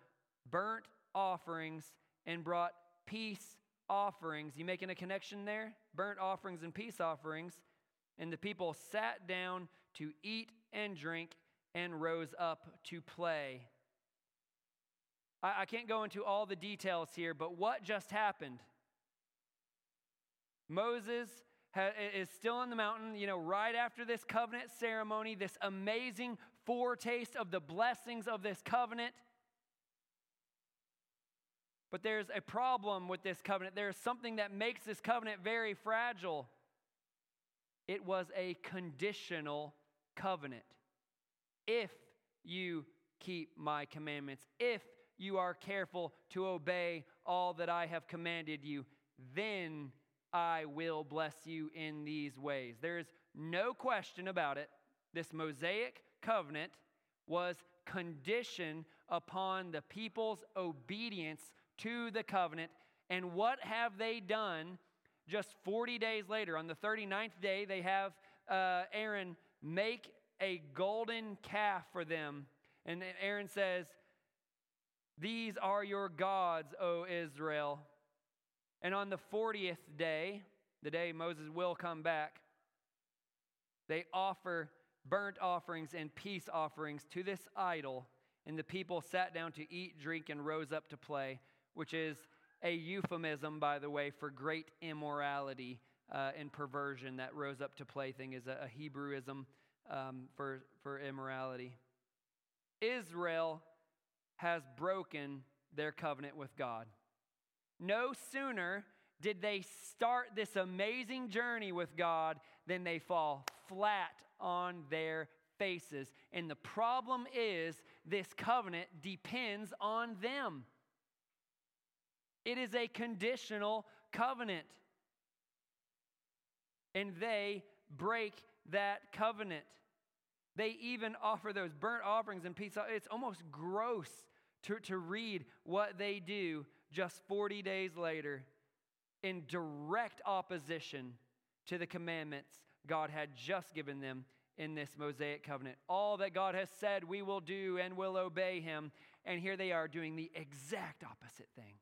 burnt offerings and brought peace offerings. You making a connection there? Burnt offerings and peace offerings. And the people sat down to eat and drink and rose up to play. I, I can't go into all the details here, but what just happened? Moses is still on the mountain, you know, right after this covenant ceremony, this amazing foretaste of the blessings of this covenant. But there's a problem with this covenant. There's something that makes this covenant very fragile. It was a conditional covenant. If you keep my commandments, if you are careful to obey all that I have commanded you, then I will bless you in these ways. There is no question about it. This Mosaic covenant was conditioned upon the people's obedience to the covenant. And what have they done just 40 days later? On the 39th day, they have uh, Aaron make a golden calf for them. And Aaron says, These are your gods, O Israel. And on the 40th day, the day Moses will come back, they offer burnt offerings and peace offerings to this idol. And the people sat down to eat, drink, and rose up to play, which is a euphemism, by the way, for great immorality uh, and perversion. That rose up to play thing is a, a Hebrewism um, for, for immorality. Israel has broken their covenant with God. No sooner did they start this amazing journey with God than they fall flat on their faces. And the problem is, this covenant depends on them. It is a conditional covenant. And they break that covenant. They even offer those burnt offerings and peace. It's almost gross to, to read what they do just 40 days later in direct opposition to the commandments God had just given them in this Mosaic covenant. All that God has said we will do and will obey Him. And here they are doing the exact opposite thing.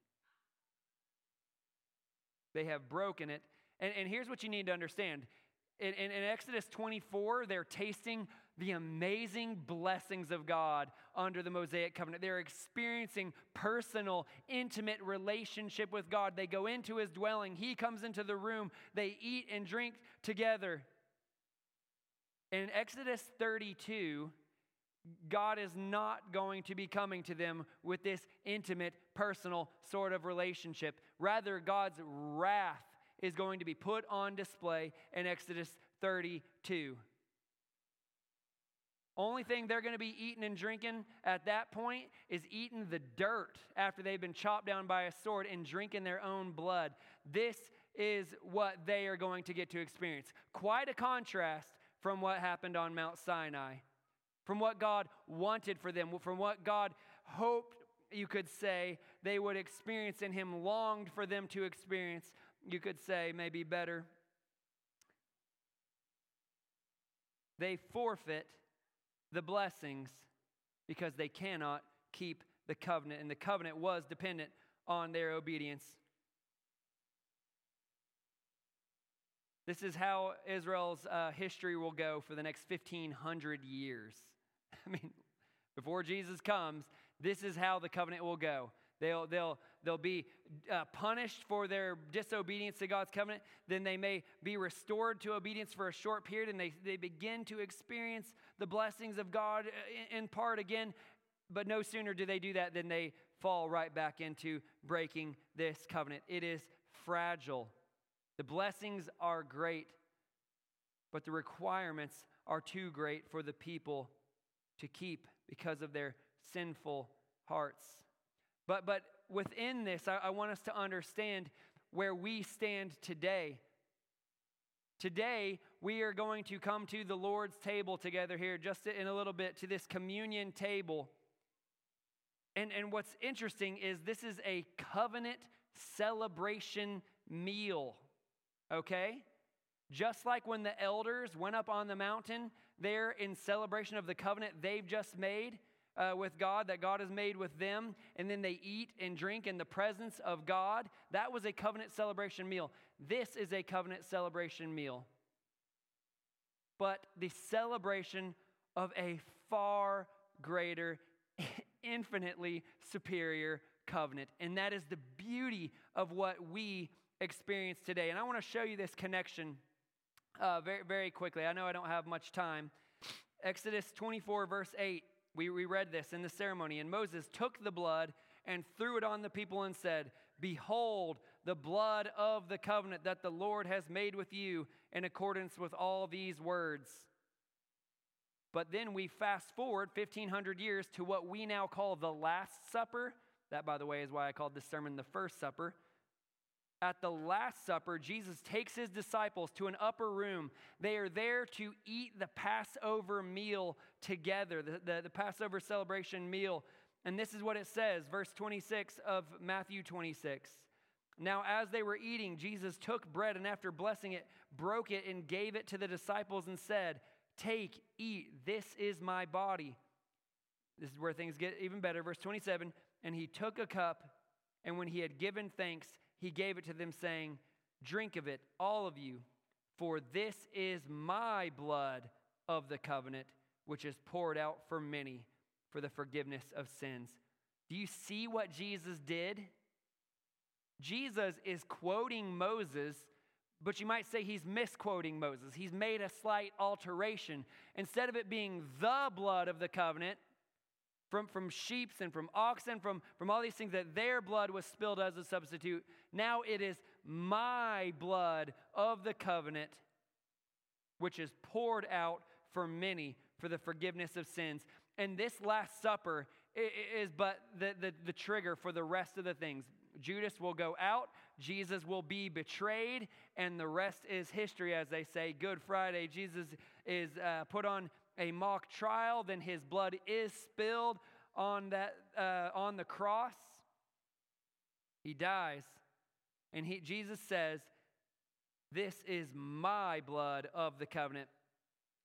They have broken it. And, and here's what you need to understand in, in, in Exodus 24, they're tasting the amazing blessings of God under the Mosaic covenant. They're experiencing personal, intimate relationship with God. They go into his dwelling, he comes into the room, they eat and drink together. In Exodus 32, God is not going to be coming to them with this intimate, personal sort of relationship. Rather, God's wrath is going to be put on display in Exodus 32. Only thing they're going to be eating and drinking at that point is eating the dirt after they've been chopped down by a sword and drinking their own blood. This is what they are going to get to experience. Quite a contrast from what happened on Mount Sinai, from what God wanted for them, from what God hoped, you could say, they would experience and Him longed for them to experience. You could say, maybe better. They forfeit the blessings because they cannot keep the covenant. And the covenant was dependent on their obedience. This is how Israel's uh, history will go for the next 1,500 years. I mean, before Jesus comes, this is how the covenant will go. They'll, they'll, they'll be uh, punished for their disobedience to God's covenant. Then they may be restored to obedience for a short period and they, they begin to experience the blessings of God in, in part again. But no sooner do they do that than they fall right back into breaking this covenant. It is fragile. The blessings are great, but the requirements are too great for the people to keep because of their sinful hearts. But, but within this, I, I want us to understand where we stand today. Today, we are going to come to the Lord's table together here just in a little bit, to this communion table. And, and what's interesting is this is a covenant celebration meal, okay? Just like when the elders went up on the mountain there in celebration of the covenant they've just made, uh, with God that God has made with them, and then they eat and drink in the presence of God. That was a covenant celebration meal. This is a covenant celebration meal. But the celebration of a far greater, infinitely superior covenant. And that is the beauty of what we experience today. And I want to show you this connection uh, very, very quickly. I know I don't have much time. Exodus 24, verse 8 we, we read this in the ceremony. And Moses took the blood and threw it on the people and said, Behold, the blood of the covenant that the Lord has made with you in accordance with all these words. But then we fast forward 1,500 years to what we now call the Last Supper. That, by the way, is why I called this sermon the First Supper. At the Last Supper, Jesus takes his disciples to an upper room. They are there to eat the Passover meal together, the, the, the, Passover celebration meal. And this is what it says, verse 26 of Matthew 26. Now, as they were eating, Jesus took bread and after blessing it, broke it and gave it to the disciples and said, Take, eat, this is my body. This is where things get even better. Verse 27 And he took a cup, and when he had given thanks, he gave it to them, saying, Drink of it, all of you, for this is my blood of the covenant, which is poured out for many for the forgiveness of sins. Do you see what Jesus did? Jesus is quoting Moses, but you might say he's misquoting Moses. He's made a slight alteration. Instead of it being the blood of the covenant, from, from sheep and from oxen, from, from all these things, that their blood was spilled as a substitute. Now it is my blood of the covenant, which is poured out for many for the forgiveness of sins. And this Last Supper is but the, the, the trigger for the rest of the things. Judas will go out, Jesus will be betrayed, and the rest is history, as they say. Good Friday, Jesus is uh, put on a mock trial, then his blood is spilled on, that, uh, on the cross. He dies. And he, Jesus says, This is my blood of the covenant.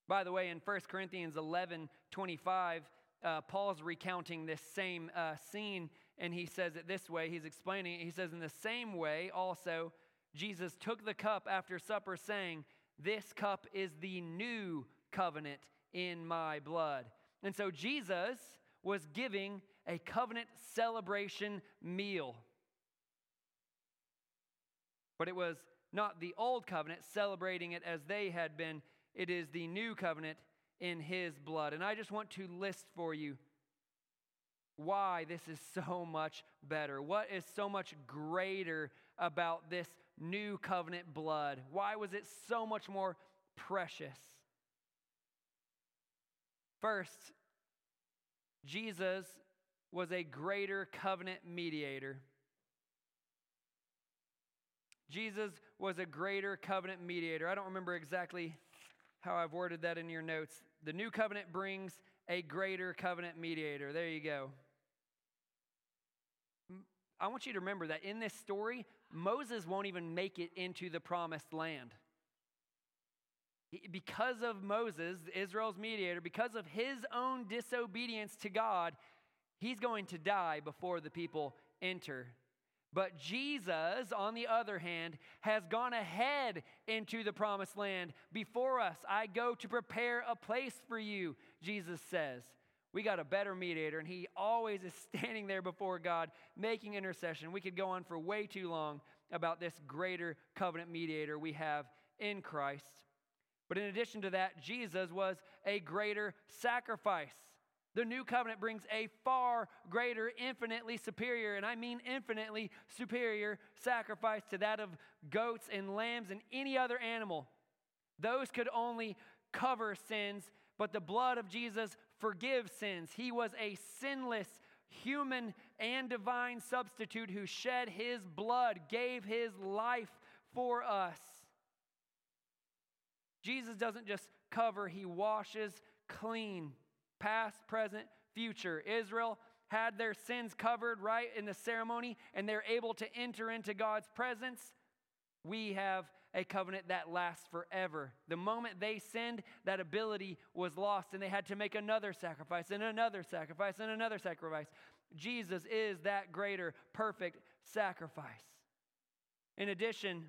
By the way, in 1 Corinthians 11 25, uh, Paul's recounting this same uh, scene, and he says it this way. He's explaining it. He says, In the same way, also, Jesus took the cup after supper, saying, This cup is the new covenant in my blood. And so Jesus was giving a covenant celebration meal. But it was not the old covenant celebrating it as they had been, it is the new covenant in his blood. And I just want to list for you why this is so much better. What is so much greater about this new covenant blood? Why was it so much more precious? First, Jesus was a greater covenant mediator. Jesus was a greater covenant mediator. I don't remember exactly how I've worded that in your notes. The new covenant brings a greater covenant mediator. There you go. I want you to remember that in this story, Moses won't even make it into the promised land. Because of Moses, Israel's mediator, because of his own disobedience to God, he's going to die before the people enter but Jesus, on the other hand, has gone ahead into the promised land before us. I go to prepare a place for you, Jesus says. We got a better mediator, and he always is standing there before God making intercession. We could go on for way too long about this greater covenant mediator we have in Christ. But in addition to that, Jesus was a greater sacrifice. The new covenant brings a far greater, infinitely superior, and I mean infinitely superior sacrifice to that of goats and lambs and any other animal. Those could only cover sins, but the blood of Jesus forgives sins. He was a sinless human and divine substitute who shed his blood, gave his life for us. Jesus doesn't just cover, he washes clean past, present, future. Israel had their sins covered right in the ceremony and they're able to enter into God's presence. We have a covenant that lasts forever. The moment they sinned, that ability was lost and they had to make another sacrifice and another sacrifice and another sacrifice. Jesus is that greater, perfect sacrifice. In addition,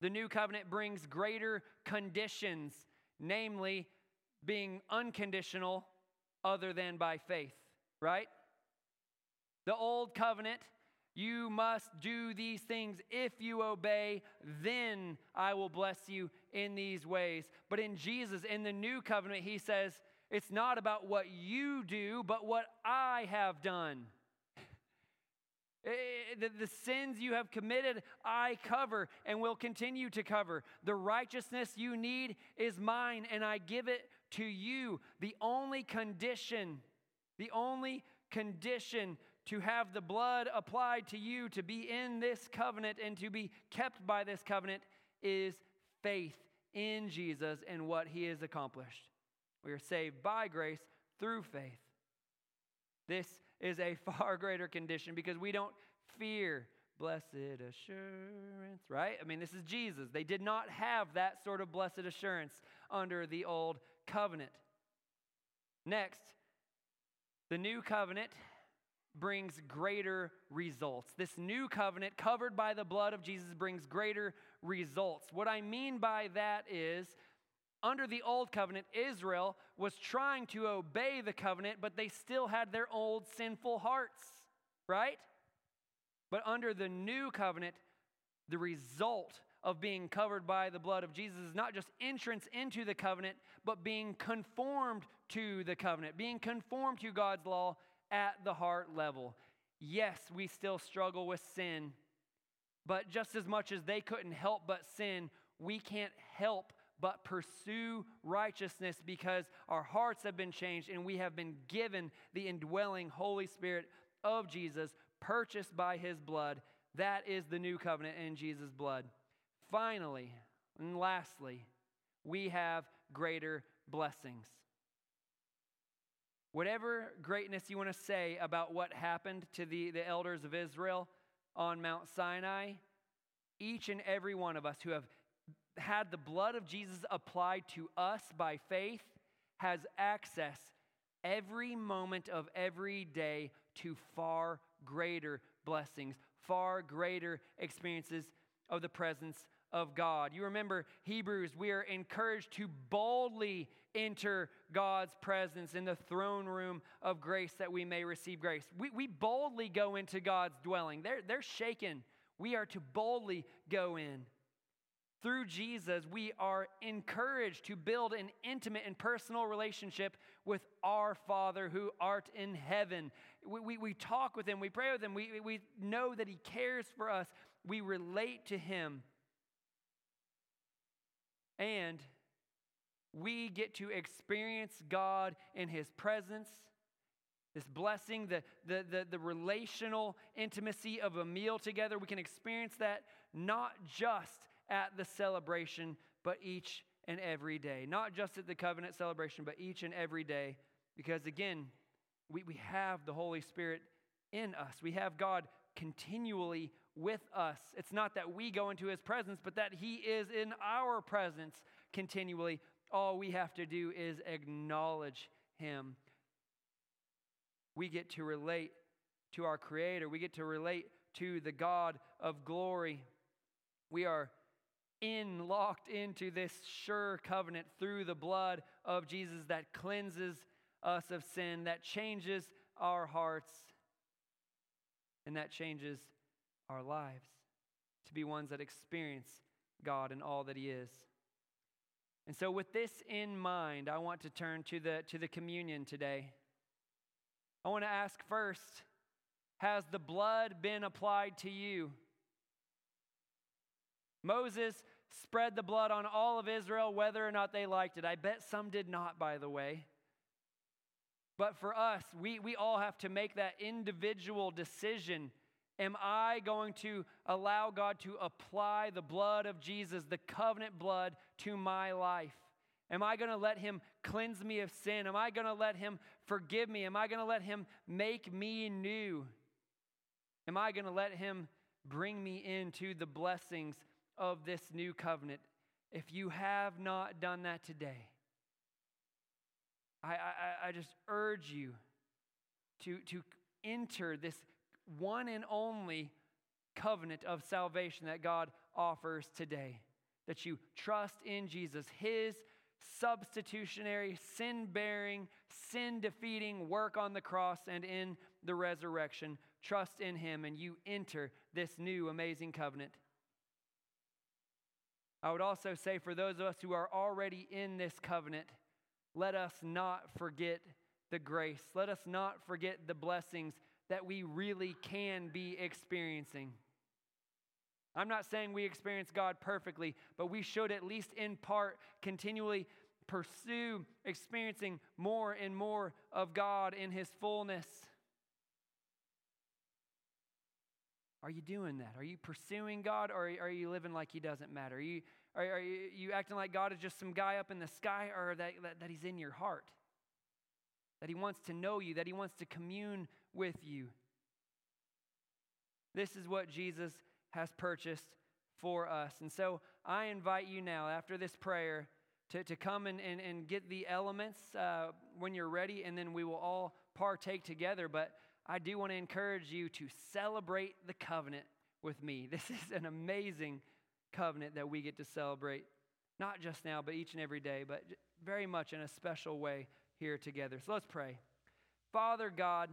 the new covenant brings greater conditions, namely being unconditional other than by faith, right? The old covenant, you must do these things. If you obey, then I will bless you in these ways. But in Jesus, in the new covenant, he says, it's not about what you do, but what I have done. Eh, the, the, sins you have committed, I cover and will continue to cover. The righteousness you need is mine, and I give it to you. The only condition, the only condition to have the blood applied to you, to be in this covenant and to be kept by this covenant, is faith in Jesus and what he has accomplished. We are saved by grace through faith. This is a far greater condition because we don't fear blessed assurance, right? I mean, this is Jesus. They did not have that sort of blessed assurance under the old covenant. Next, the new covenant brings greater results. This new covenant, covered by the blood of Jesus, brings greater results. What I mean by that is, under the old covenant, Israel was trying to obey the covenant, but they still had their old sinful hearts, right? But under the new covenant, the result of being covered by the blood of Jesus is not just entrance into the covenant, but being conformed to the covenant, being conformed to God's law at the heart level. Yes, we still struggle with sin, but just as much as they couldn't help but sin, we can't help but pursue righteousness because our hearts have been changed and we have been given the indwelling Holy Spirit of Jesus, purchased by his blood. That is the new covenant in Jesus' blood. Finally, and lastly, we have greater blessings. Whatever greatness you want to say about what happened to the, the elders of Israel on Mount Sinai, each and every one of us who have had the blood of Jesus applied to us by faith has access every moment of every day to far greater blessings, far greater experiences of the presence of God. You remember Hebrews, we are encouraged to boldly enter God's presence in the throne room of grace that we may receive grace. We, we boldly go into God's dwelling. They're, they're shaken. We are to boldly go in. Through Jesus, we are encouraged to build an intimate and personal relationship with our Father who art in heaven. We, we, we talk with Him, we pray with Him, we, we know that He cares for us, we relate to Him. And we get to experience God in His presence, this blessing, the, the, the, the, relational intimacy of a meal together. We can experience that not just at the celebration, but each and every day. Not just at the covenant celebration, but each and every day. Because again, we, we have the Holy Spirit in us, we have God continually with us. It's not that we go into his presence, but that he is in our presence continually. All we have to do is acknowledge him. We get to relate to our Creator, we get to relate to the God of glory. We are in, locked into this sure covenant through the blood of Jesus that cleanses us of sin, that changes our hearts, and that changes our lives to be ones that experience God and all that He is. And so, with this in mind, I want to turn to the, to the communion today. I want to ask first Has the blood been applied to you? Moses spread the blood on all of Israel, whether or not they liked it. I bet some did not, by the way. But for us, we, we all have to make that individual decision Am I going to allow God to apply the blood of Jesus, the covenant blood, to my life? Am I going to let Him cleanse me of sin? Am I going to let Him forgive me? Am I going to let Him make me new? Am I going to let Him bring me into the blessings of this new covenant? If you have not done that today, I, I, I just urge you to, to enter this one and only covenant of salvation that God offers today. That you trust in Jesus, His substitutionary, sin bearing, sin defeating work on the cross and in the resurrection. Trust in Him, and you enter this new amazing covenant. I would also say for those of us who are already in this covenant, let us not forget the grace. Let us not forget the blessings that we really can be experiencing. I'm not saying we experience God perfectly, but we should at least in part continually pursue experiencing more and more of God in His fullness. Are you doing that? Are you pursuing God or are you living like He doesn't matter? Are you, are, are you acting like God is just some guy up in the sky or that, that, that He's in your heart? That He wants to know you, that He wants to commune with you. This is what Jesus has purchased for us. And so I invite you now, after this prayer, to, to come and, and, and get the elements uh, when you're ready, and then we will all partake together. But I do want to encourage you to celebrate the covenant with me. This is an amazing covenant that we get to celebrate, not just now, but each and every day, but very much in a special way here together. So let's pray. Father God,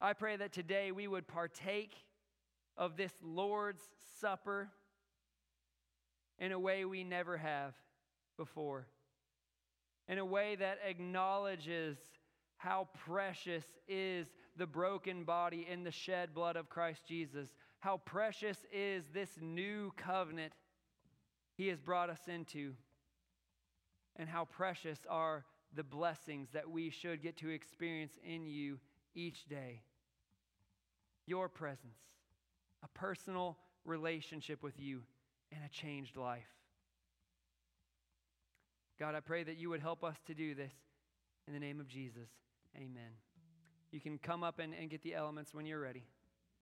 I pray that today we would partake of this Lord's Supper in a way we never have before, in a way that acknowledges how precious is the broken body and the shed blood of Christ Jesus, how precious is this new covenant He has brought us into, and how precious are the blessings that we should get to experience in you each day your presence, a personal relationship with you, and a changed life. God, I pray that you would help us to do this in the name of Jesus. Amen. You can come up and, and get the elements when you're ready.